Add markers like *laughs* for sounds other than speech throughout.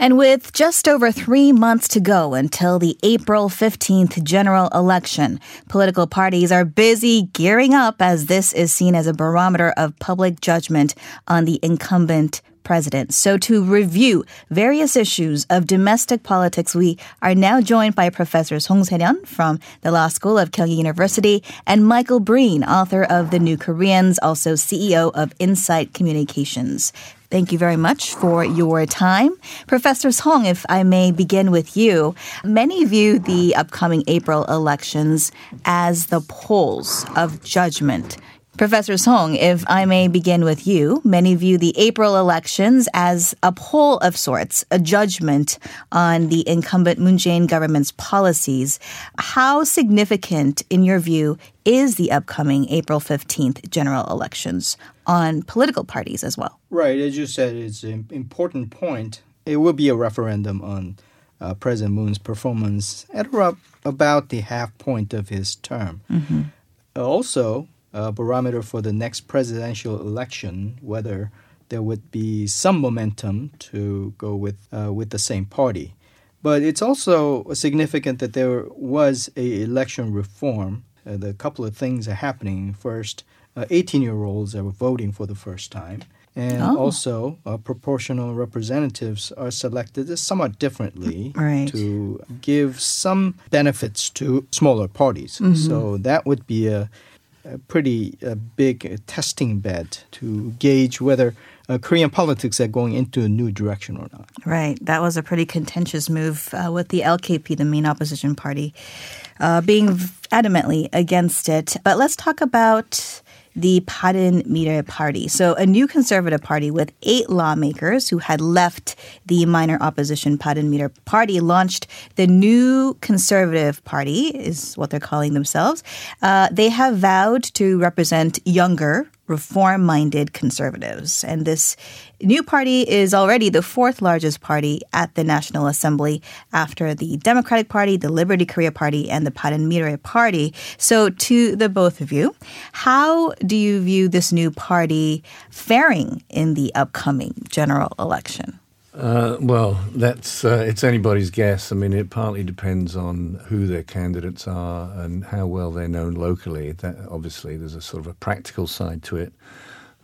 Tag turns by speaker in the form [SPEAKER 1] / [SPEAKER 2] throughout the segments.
[SPEAKER 1] And with just over three months to go until the April 15th general election, political parties are busy gearing up as this is seen as a barometer of public judgment on the incumbent president. So to review various issues of domestic politics, we are now joined by Professors Song Se-ryun from the Law School of Kyung University and Michael Breen, author of The New Koreans, also CEO of Insight Communications. Thank you very much for your time. Professor Song, if I may begin with you. Many view the upcoming April elections as the polls of judgment. Professor Song, if I may begin with you, many view the April elections as a poll of sorts, a judgment on the incumbent Moon Jae-in government's policies. How significant, in your view, is the upcoming April 15th general elections on political parties as well?
[SPEAKER 2] Right, as you said, it's an important point. It will be a referendum on uh, President Moon's performance at about the half point of his term. Mm-hmm. Also, a barometer for the next presidential election, whether there would be some momentum to go with uh, with the same party. But it's also significant that there was a election reform. Uh, the couple of things are happening. First, 18 uh, year olds are voting for the first time. And oh. also, uh, proportional representatives are selected somewhat differently
[SPEAKER 1] right.
[SPEAKER 2] to give some benefits to smaller parties. Mm-hmm. So that would be a a pretty uh, big testing bed to gauge whether uh, Korean politics are going into a new direction or not.
[SPEAKER 1] Right. That was a pretty contentious move uh, with the LKP, the main opposition party, uh, being adamantly against it. But let's talk about the Bareunmirae Party. So, a new conservative party with eight lawmakers who had left the minor opposition Bareunmirae Party launched the new conservative party, is what they're calling themselves. Uh, they have vowed to represent younger, reform minded conservatives. And this new party is already the fourth largest party at the National Assembly after the Democratic Party, the Liberty Korea Party, and the Bareunmirae Party. So, to the both of you, how do you view this new party faring in the upcoming general election?
[SPEAKER 3] Uh, well, that's uh, it's anybody's guess. I mean, it partly depends on who their candidates are and how well they're known locally. That obviously there's a sort of a practical side to it,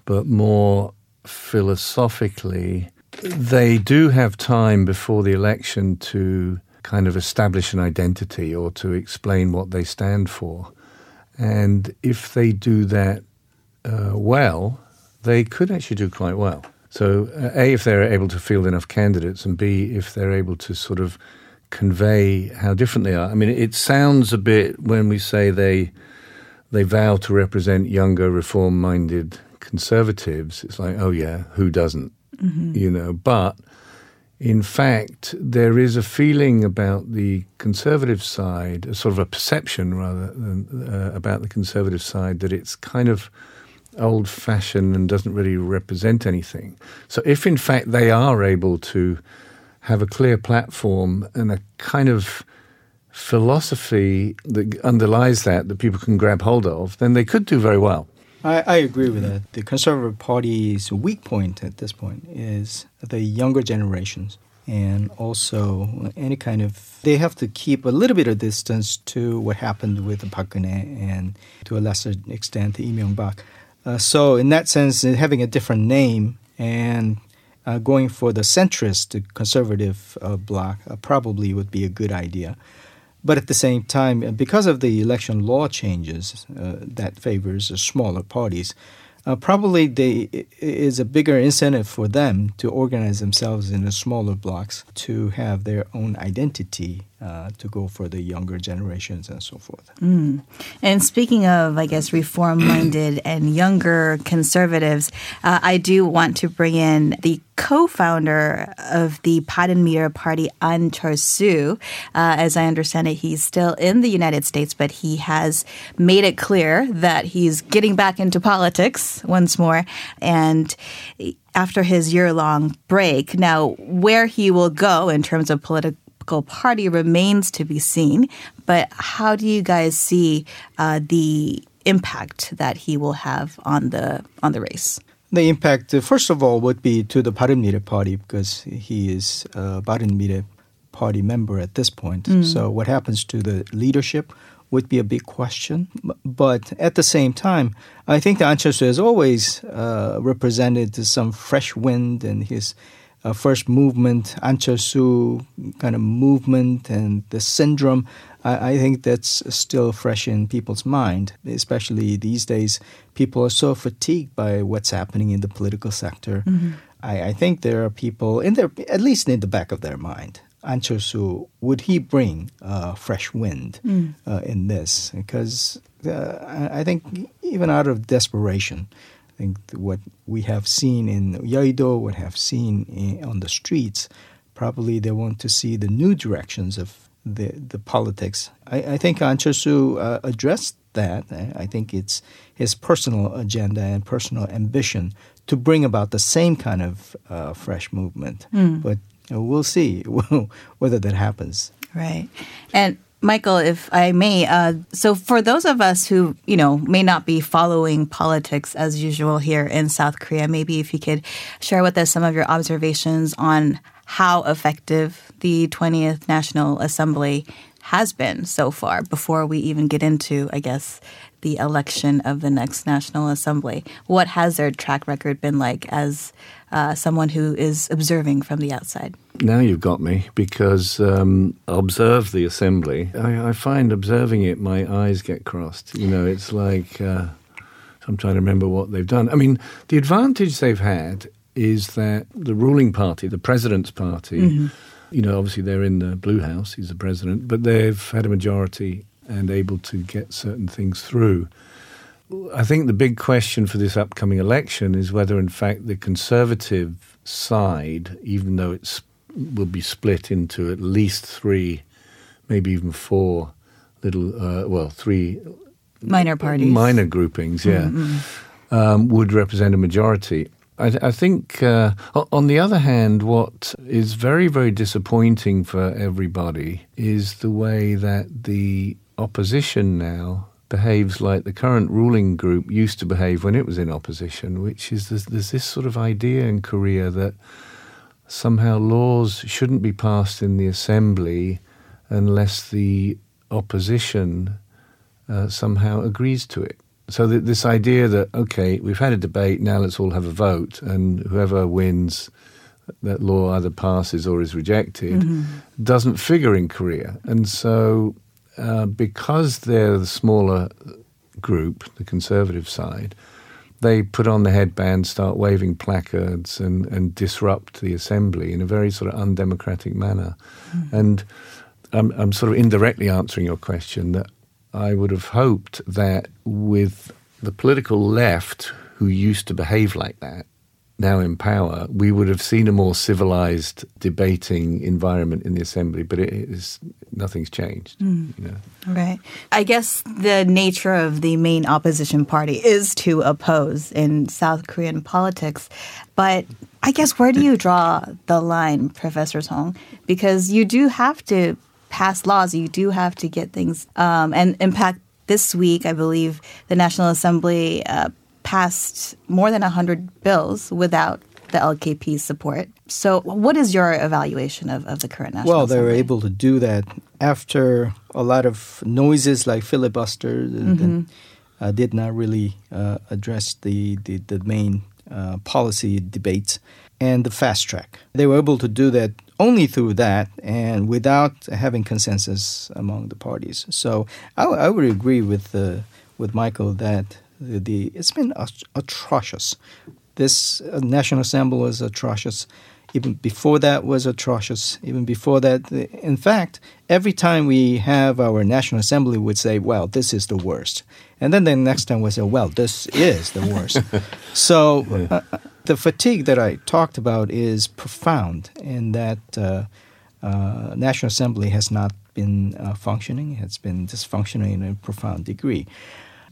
[SPEAKER 3] but more philosophically, they do have time before the election to kind of establish an identity or to explain what they stand for, and if they do that uh, well, they could actually do quite well. So, uh, A, if they're able to field enough candidates, and B, if they're able to sort of convey how different they are. I mean, it sounds a bit when we say they they vow to represent younger, reform-minded conservatives. It's like, oh yeah, who doesn't? Mm-hmm. You know, but in fact, there is a feeling about the conservative side, a sort of a perception rather than uh, about the conservative side that it's kind of old fashioned and doesn't really represent anything. So, if in fact they are able to have a clear platform and a kind of philosophy that underlies that that people can grab hold of, then they could do very well.
[SPEAKER 2] I, I, agree with that. The Conservative Party's weak point at this point is the younger generations. And also, any kind of, they have to keep a little bit of distance to what happened with Park Geun-hye and to a lesser extent, Lee Myung-bak. Uh, so in that sense, uh, having a different name and uh, going for the centrist conservative uh, bloc uh, probably would be a good idea. But at the same time, uh, because of the election law changes that favors smaller parties, probably they is a bigger incentive for them to organize themselves in the smaller blocks to have their own identity uh, to go for the younger generations and so forth.
[SPEAKER 1] Mm. And speaking of, I guess, reform minded *clears throat* and younger conservatives, uh, I do want to bring in the co founder of the Bareunmirae Party, Ahn Cheol-soo. Uh, as I understand it, he's still in the United States, but he has made it clear that he's getting back into politics once more. And after his year long break. Now, where he will go in terms of political party remains to be seen. But how do you guys see uh, the impact that he will have on the on the race?
[SPEAKER 2] The impact, uh, first of all, would be to the Bareunmirae party because he is a Bareunmirae party member at this point.
[SPEAKER 1] Mm.
[SPEAKER 2] So what happens to the leadership would be a big question. But at the same time, I think that Ahn Cheol-soo has always uh, represented some fresh wind in his uh, first movement, Cheol-soo kind of movement and the syndrome. I, I think that's still fresh in people's mind, especially these days. People are so fatigued by what's happening in the political sector. I, I think there are people in their, at least in the back of their mind. Ahn Cheol-soo, would he bring uh, fresh wind uh, in this? Because uh, I, think even out of desperation, I think what we have seen in Yeouido, what have seen in, on the streets, probably they want to see the new directions of the the politics. I, I think Ahn Cheol-soo uh, addressed that. I, I think it's his personal agenda and personal ambition to bring about the same kind of uh, fresh movement. But uh, we'll see *laughs* whether that happens.
[SPEAKER 1] Right. And Michael, if I may, uh, so for those of us who, you know, may not be following politics as usual here in South Korea, maybe if you could share with us some of your observations on how effective the 20th National Assembly has been so far before we even get into, I guess, the election of the next National Assembly. What has their track record been like as uh, someone who is observing from the outside?
[SPEAKER 3] Now you've got me because um, observe the assembly. I, I find observing it, my eyes get crossed. You know, it's like uh, I'm trying to remember what they've done. I mean, the advantage they've had is that the ruling party, the president's party, you know, obviously they're in the Blue House, he's the president, but they've had a majority and able to get certain things through. I think the big question for this upcoming election is whether, in fact, the conservative side, even though it will be split into at least three, maybe even four little, uh, well, three
[SPEAKER 1] Minor parties.
[SPEAKER 3] minor groupings, yeah, um, would represent a majority. I, I think, uh, on the other hand, what is very, very disappointing for everybody is the way that the opposition now behaves like the current ruling group used to behave when it was in opposition, which is there's, there's this sort of idea in Korea that somehow laws shouldn't be passed in the assembly unless the opposition uh, somehow agrees to it. So that this idea that okay, we've had a debate, now let's all have a vote, and whoever wins, that law either passes or is rejected, doesn't figure in Korea. And so, uh, because they're the smaller group, the conservative side, they put on the headband, start waving placards, and, and disrupt the assembly in a very sort of undemocratic manner. And I'm, I'm sort of indirectly answering your question that I would have hoped that with the political left, who used to behave like that, now in power, we would have seen a more civilized debating environment in the assembly. But it is nothing's changed. Hmm. You know.
[SPEAKER 1] Right. I guess the nature of the main opposition party is to oppose in South Korean politics. But I guess where do you draw the line, Professor Song? Because you do have to pass laws, you do have to get things. Um, and in fact, this week, I believe the National Assembly uh, passed more than 100 bills without the LKP's support. So, what is your evaluation of, of the current National
[SPEAKER 2] Well, they were able to do that after a lot of noises like filibuster that
[SPEAKER 1] Mm-hmm.
[SPEAKER 2] uh, did not really uh, address the, the, the main uh, policy debates and the fast track. They were able to do that only through that and without having consensus among the parties. So I, I would agree with uh, with Michael that the, the it's been at- atrocious. This uh, National Assembly was atrocious. Even before that was atrocious. Even before that, the- in fact, every time we have our National Assembly, we would say, "Well, this is the worst," and then the next time we say, "Well, this is the worst." *laughs* so uh, uh, the fatigue that I talked about is profound, in that uh, uh, National Assembly has not been uh, functioning; has been dysfunctioning in a profound degree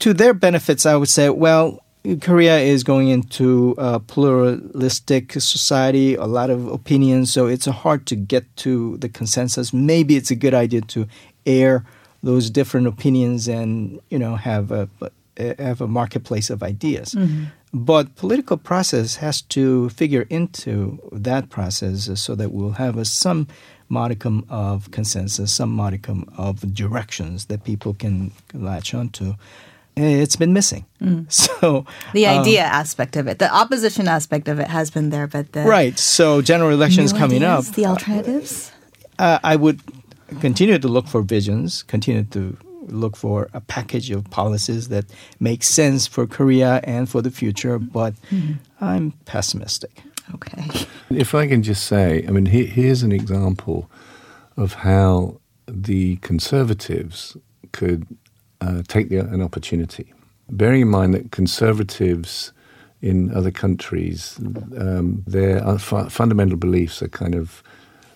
[SPEAKER 2] to their benefits, I would say, well, Korea is going into a pluralistic society, a lot of opinions, so it's hard to get to the consensus. Maybe it's a good idea to air those different opinions and you know have a have a marketplace of ideas. But political process has to figure into that process so that we'll have a, some modicum of consensus, some modicum of directions that people can latch onto. It's been missing. Mm. *laughs* So
[SPEAKER 1] the um, idea um, aspect of it, the opposition aspect of it, has been there, but the
[SPEAKER 2] right. So general elections coming
[SPEAKER 1] ideas,
[SPEAKER 2] up.
[SPEAKER 1] The alternatives.
[SPEAKER 2] Uh, I would continue to look for visions. Continue to look for a package of policies that make sense for Korea and for the future. But mm. I'm pessimistic.
[SPEAKER 1] Okay.
[SPEAKER 3] If I can just say, I mean, here's an example of how the conservatives could uh, take the, an opportunity. Bearing in mind that conservatives in other countries, um, their uh, fu- fundamental beliefs are kind of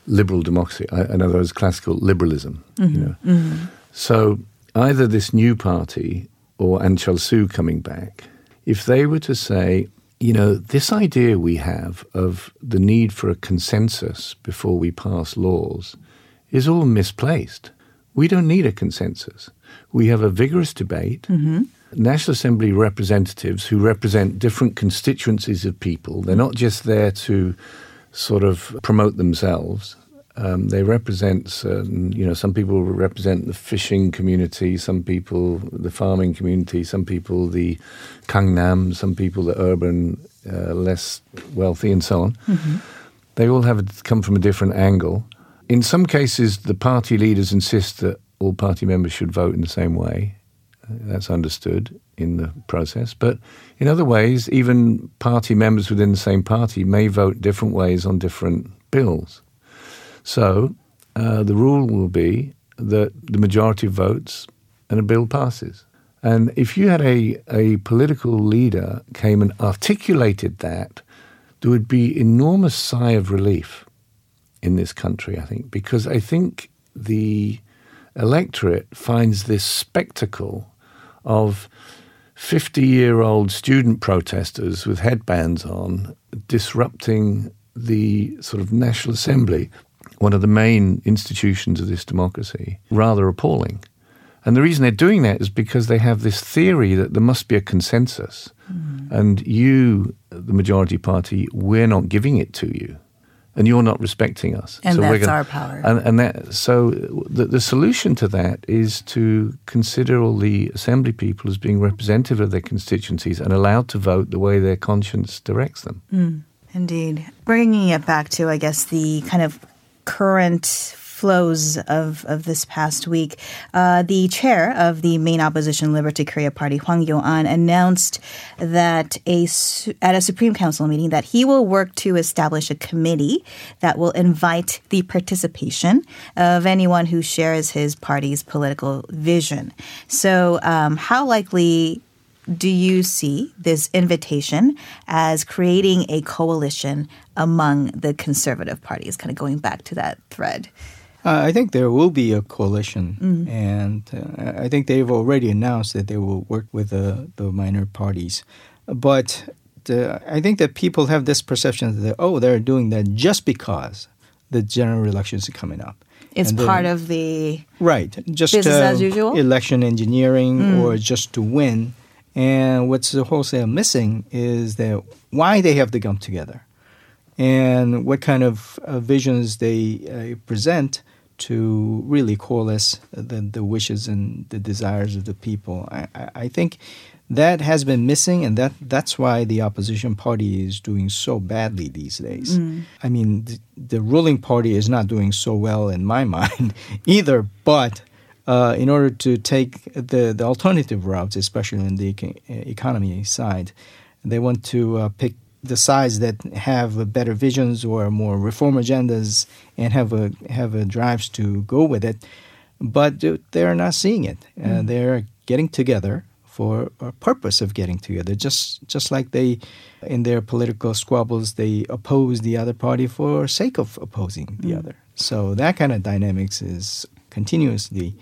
[SPEAKER 3] liberal democracy. in other words, classical liberalism. Mm-hmm. You know? Mm-hmm. So either this new party or Ahn Cheol-soo coming back, if they were to say, you know, this idea we have of the need for a consensus before we pass laws is all misplaced. We don't need a consensus. We have a vigorous debate. Mm-hmm. National Assembly representatives who represent different constituencies of people, they're not just there to sort of promote themselves. Um, they represent certain, you know, some people represent the fishing community, some people the farming community, some people the Gangnam, some people the urban, uh, less wealthy, and so on. Mm-hmm. They all have come from a different angle. In some cases, the party leaders insist that all party members should vote in the same way. Uh, that's understood in the process. But in other ways, even party members within the same party may vote different ways on different bills. So uh, the rule will be that the majority votes and a bill passes. And if you had a, a political leader came and articulated that, there would be enormous sigh of relief in this country, I think, because I think the electorate finds this spectacle of 50 year old student protesters with headbands on disrupting the sort of National Assembly one of the main institutions of this democracy, rather appalling. And the reason they're doing that is because they have this theory that there must be a consensus. Mm. And you, the majority party, we're not giving it to you. And you're not respecting us.
[SPEAKER 1] And so that's gonna, our power.
[SPEAKER 3] And, and that, so the, the solution to that is to consider all the assembly people as being representative of their constituencies and allowed to vote the way their conscience directs them.
[SPEAKER 1] Mm. Indeed. Bringing it back to, I guess, the kind of current flows of, of this past week, uh, the chair of the main opposition Liberty Korea Party, Hwang Kyo-an, announced that a at a Supreme Council meeting that he will work to establish a committee that will invite the participation of anyone who shares his party's political vision. So, um, how likely do you see this invitation as creating a coalition among the conservative parties, kind of going back to that thread?
[SPEAKER 2] Uh, I think there will be a coalition, mm. and uh, I think they've already announced that they will work with the, the minor parties. But the, I think that people have this perception that, oh, they're doing that just because the general elections are coming up.
[SPEAKER 1] It's part of the
[SPEAKER 2] right, just
[SPEAKER 1] business uh, as usual
[SPEAKER 2] election engineering, mm. or just to win. And what's the wholesale missing is that why they have to come together and what kind of uh, visions they uh, present to really coalesce the, the wishes and the desires of the people. I, I think that has been missing, and that, that's why the opposition party is doing so badly these days. Mm. I mean, the, the, ruling party is not doing so well in my *laughs* mind either, but uh, in order to take the, the alternative routes, especially in the economy side. They want to uh, pick the sides that have better visions or more reform agendas and have a have a drives to go with it, but they're not seeing it. Mm. Uh, they're getting together for a purpose of getting together. Just just like they, in their political squabbles, they oppose the other party for sake of opposing the mm. other. So that kind of dynamics is continuously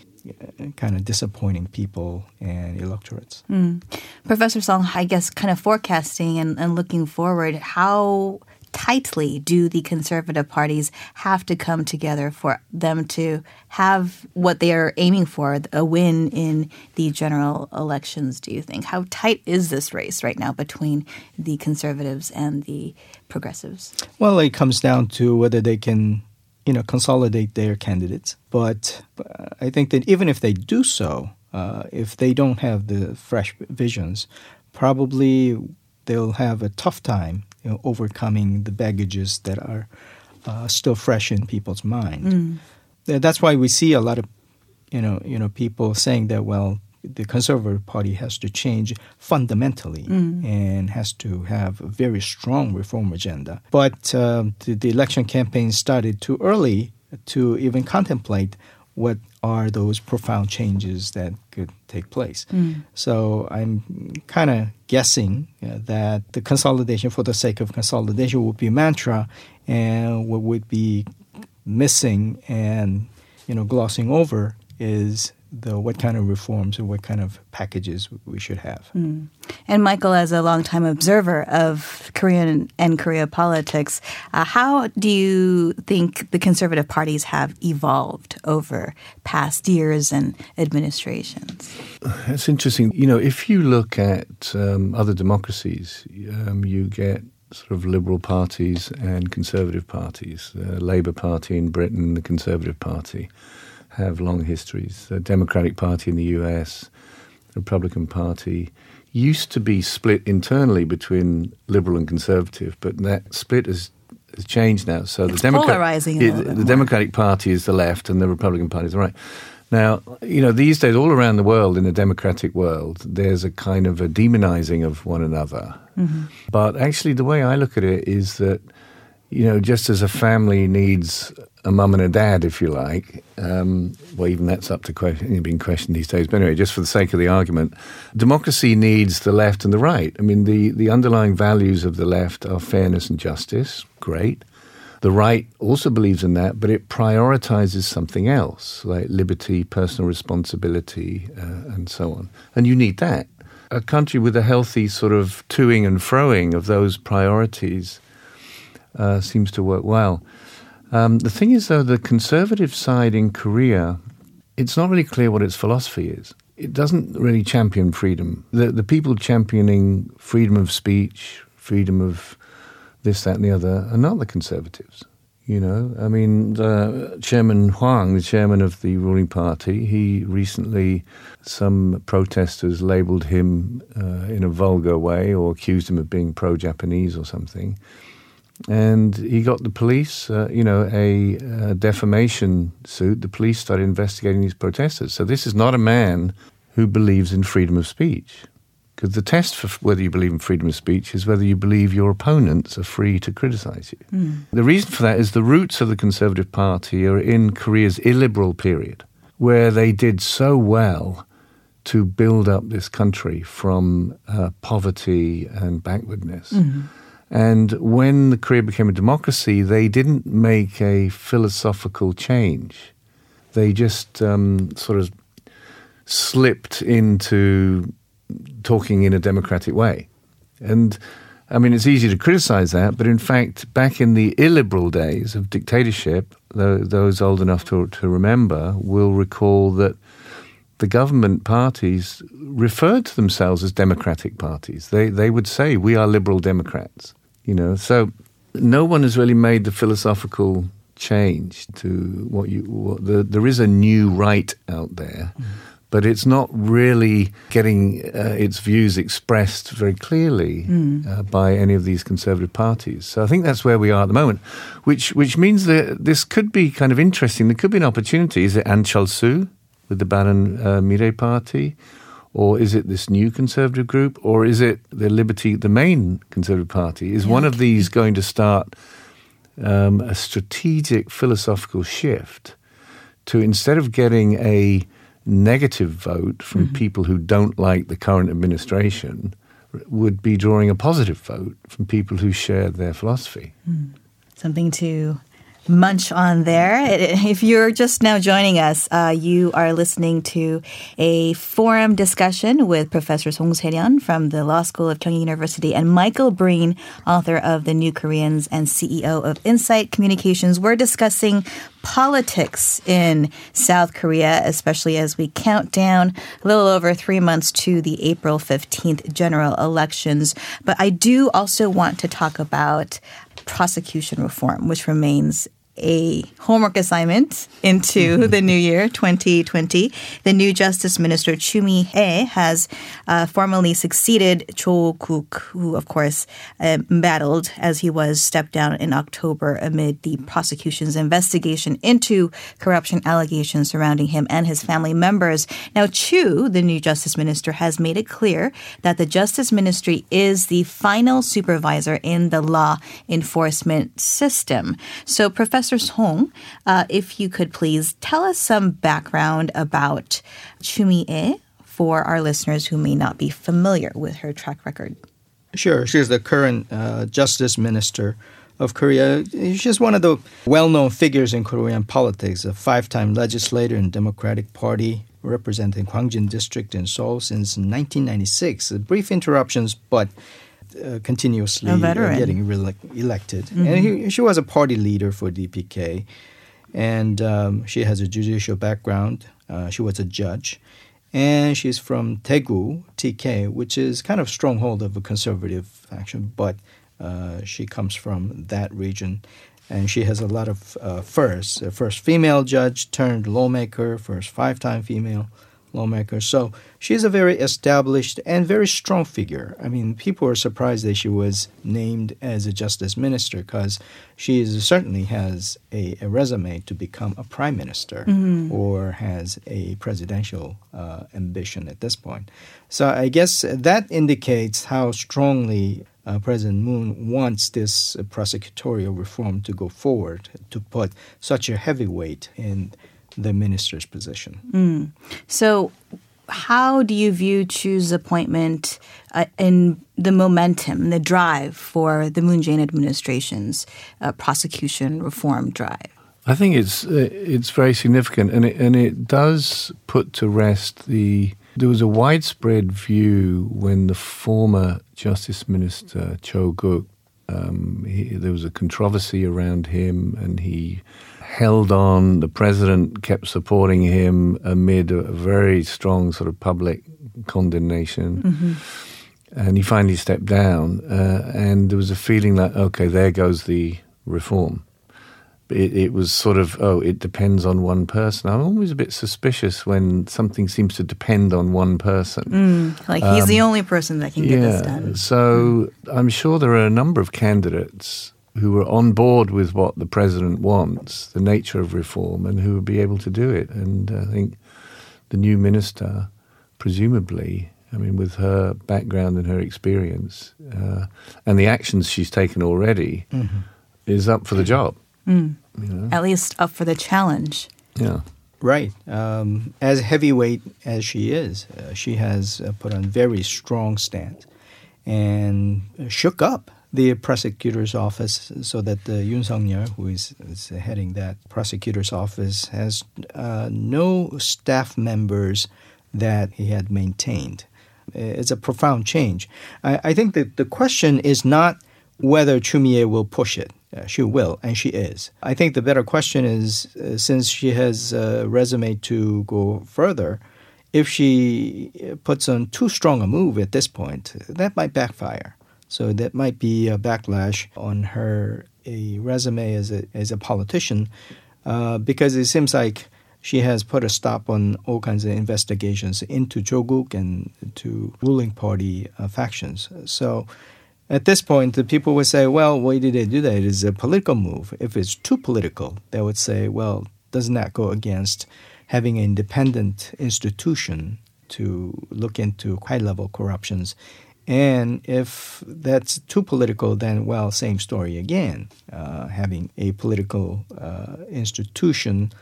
[SPEAKER 2] kind of disappointing people and electorates. Mm.
[SPEAKER 1] Professor Song, I guess kind of forecasting and, and looking forward, how tightly do the conservative parties have to come together for them to have what they are aiming for, a win in the general elections, do you think? How tight is this race right now between the conservatives and the progressives?
[SPEAKER 2] Well, it comes down to whether they can you know, consolidate their candidates. But uh, I think that even if they do so, uh, if they don't have the fresh visions, probably they'll have a tough time you know, overcoming the baggages that are uh, still fresh in people's mind. Mm. That's why we see a lot of, you know, you know, people saying that well, the Conservative Party has to change fundamentally mm. and has to have a very strong reform agenda. But uh, the, the election campaign started too early to even contemplate what are those profound changes that could take place. Mm. So I'm kind of guessing uh, that the consolidation for the sake of consolidation would be a mantra, and what would be missing and you know glossing over is the what kind of reforms or what kind of packages we should have. Mm.
[SPEAKER 1] And Michael, as a longtime observer of Korean and Korea politics, uh, how do you think the conservative parties have evolved over past years and administrations?
[SPEAKER 3] It's interesting. You know, if you look at um, other democracies, um, you get sort of liberal parties and conservative parties. The Labour Party in Britain, the Conservative Party have long histories. The Democratic Party in the US, the Republican Party used to be split internally between liberal and conservative, but that split has, has changed now.
[SPEAKER 1] So it's the, polarizing
[SPEAKER 3] it, the Democratic Party is the left and the Republican Party is the right. Now, you know, these days, all around the world, in the democratic world, there's a kind of a demonizing of one another. Mm-hmm. But actually, the way I look at it is that, you know, just as a family needs a mum and a dad, if you like. Um, well, even that's up to question, being questioned these days. But anyway, just for the sake of the argument, democracy needs the left and the right. I mean, the, the underlying values of the left are fairness and justice. Great. The right also believes in that, but it prioritizes something else, like liberty, personal responsibility, uh, and so on. And you need that. A country with a healthy sort of toing and froing of those priorities uh, seems to work well. Um, the thing is, though, the conservative side in Korea, it's not really clear what its philosophy is. It doesn't really champion freedom. The, the people championing freedom of speech, freedom of this, that, and the other are not the conservatives. You know, I mean, Chairman Hwang, the chairman of the ruling party, he recently, some protesters labeled him uh, in a vulgar way or accused him of being pro Japanese or something and he got the police, uh, you know, a, a, defamation suit. The police started investigating these protesters. So this is not a man who believes in freedom of speech. Because the test for whether you believe in freedom of speech is whether you believe your opponents are free to criticize you. Mm. The reason for that is the roots of the Conservative Party are in Korea's illiberal period, where they did so well to build up this country from uh, poverty and backwardness. Mm-hmm and when the Korea became a democracy, they didn't make a philosophical change. They just um, sort of slipped into talking in a democratic way. And I mean, it's easy to criticize that, but in fact, back in the illiberal days of dictatorship, those old enough to, to remember will recall that the government parties referred to themselves as democratic parties. They, they would say, we are liberal Democrats you know. So no one has really made the philosophical change to what you. What the, there is a new right out there. Mm. But it's not really getting uh, its views expressed very clearly mm. uh, by any of these conservative parties. So I think that's where we are at the moment, which which means that this could be kind of interesting. There could be an opportunity. Is it Ahn Cheol-soo with the Bareun uh, Party? Or is it this new conservative group? Or is it the Liberty, the main conservative party? Is yeah. one of these going to start um, a strategic philosophical shift to instead of getting a negative vote from mm-hmm. people who don't like the current administration, would be drawing a positive vote from people who share their philosophy?
[SPEAKER 1] Mm. Something to munch on there. If you're just now joining us, uh, you are listening to a forum discussion with Professor Song Se-ryun from the Law School of Kyung University and Michael Breen, author of The New Koreans and CEO of Insight Communications. We're discussing politics in South Korea, especially as we count down a little over three months to the April 15th general elections. But I do also want to talk about prosecution reform, which remains a homework assignment into mm-hmm. the new year 2020. The new Justice Minister Chu Mi-hye has uh, formally succeeded Cho Guk, who of course uh, battled as he was stepped down in October amid the prosecution's investigation into corruption allegations surrounding him and his family members. Now Chu, the new Justice Minister, has made it clear that the Justice Ministry is the final supervisor in the law enforcement system. So Professor Professor Song, uh, if you could please tell us some background about Chu Mi-hye for our listeners who may not be familiar with her track record.
[SPEAKER 2] Sure. She's the current uh, Justice Minister of Korea. She's one of the well known figures in Korean politics, a five time legislator in Democratic Party representing Gwangjin District in Seoul since 1996. Brief interruptions, but uh, continuously uh, getting re- elected. Mm-hmm. And he, she was a party leader for DPK. And um, she has a judicial background. Uh, she was a judge. And she's from Daegu, TK, which is kind of stronghold of a conservative faction, but uh, she comes from that region. And she has a lot of uh, firsts. First female judge turned lawmaker, first five time female lawmaker. So she's a very established and very strong figure. I mean, people are surprised that she was named as a justice minister because she is, certainly has a, a, resume to become a prime minister mm-hmm. or has a presidential uh, ambition at this point. So I guess that indicates how strongly uh, President Moon wants this uh, prosecutorial reform to go forward to put such a heavy weight in the minister's position.
[SPEAKER 1] Mm. So, how do you view Chu's appointment uh, in the momentum, the drive for the Moon Jae-in administration's uh, prosecution reform drive?
[SPEAKER 3] I think it's uh, it's very significant, and it, and it does put to rest the. There was a widespread view when the former Justice Minister Cho Guk, um, he, there was a controversy around him, and he held on. The president kept supporting him amid a very strong sort of public condemnation. Mm-hmm. And he finally stepped down, uh, and there was a feeling that, okay, there goes the reform. It, it, was sort of, oh, it depends on one person. I'm always a bit suspicious when something seems to depend on one person.
[SPEAKER 1] Mm, like he's um, the only person that can
[SPEAKER 3] yeah,
[SPEAKER 1] get this done.
[SPEAKER 3] So mm. I'm sure there are a number of candidates who are on board with what the president wants, the nature of reform, and who would be able to do it. And I think the new minister, presumably, I mean, with her background and her experience uh, and the actions she's taken already, mm-hmm. is up for the job.
[SPEAKER 1] Mm. You know? At least up for the challenge.
[SPEAKER 3] Yeah.
[SPEAKER 2] Right. Um, as heavyweight as she is, uh, she has uh, put on very strong stance and shook up the prosecutor's office so that the Yoon Suk-yeol, who is, is heading that prosecutor's office, has uh, no staff members that he had maintained. It's a profound change. I, I think that the question is not whether Chu Mi-hye will push it. Uh, she will, and she is. I think the better question is uh, since she has a resume to go further, if she puts on too strong a move at this point, that might backfire. So that might be a backlash on her a resume as a as a politician, uh, because it seems like she has put a stop on all kinds of investigations into Cho Guk and to ruling party uh, factions. So. At this point, the people would say, well, why did they do that? It is a political move. If it's too political, they would say, well, doesn't that go against having an independent institution to look into high level corruptions and if that's too political, then, well, same story again. Uh, having a political uh, institution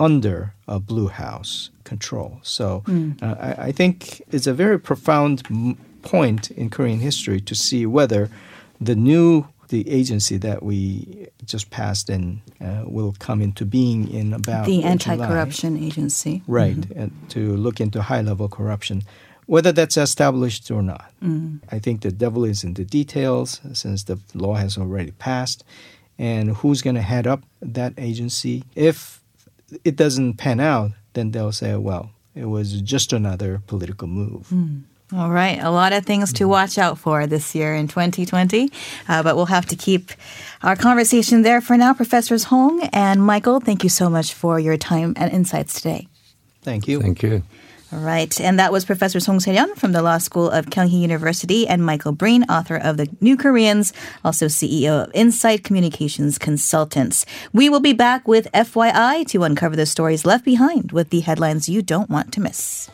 [SPEAKER 2] under a blue house control. So mm. uh, I, I, think it's a very profound m- point in Korean history to see whether the new the agency that we just passed and uh, will come into being in about
[SPEAKER 1] the anti-corruption agency.
[SPEAKER 2] right uh, to look into high level corruption whether that's established or not. Mm. I think the devil is in the details since the law has already passed. And who's going to head up that agency? If it doesn't pan out then they'll say well it was just another political move. Mm.
[SPEAKER 1] All right, a lot of things to mm. watch out for this year in 2020, uh, but we'll have to keep our conversation there for now. Professor Song and Michael, thank you so much for your time and insights today.
[SPEAKER 2] thank you.
[SPEAKER 3] Thank you.
[SPEAKER 1] Right, and that was Professor Song Se-ryun from the Law School of Kyunghee University and Michael Breen, author of The New Koreans, also CEO of Insight Communications Consultants. We will be back with FYI to uncover the stories left behind with the headlines you don't want to miss.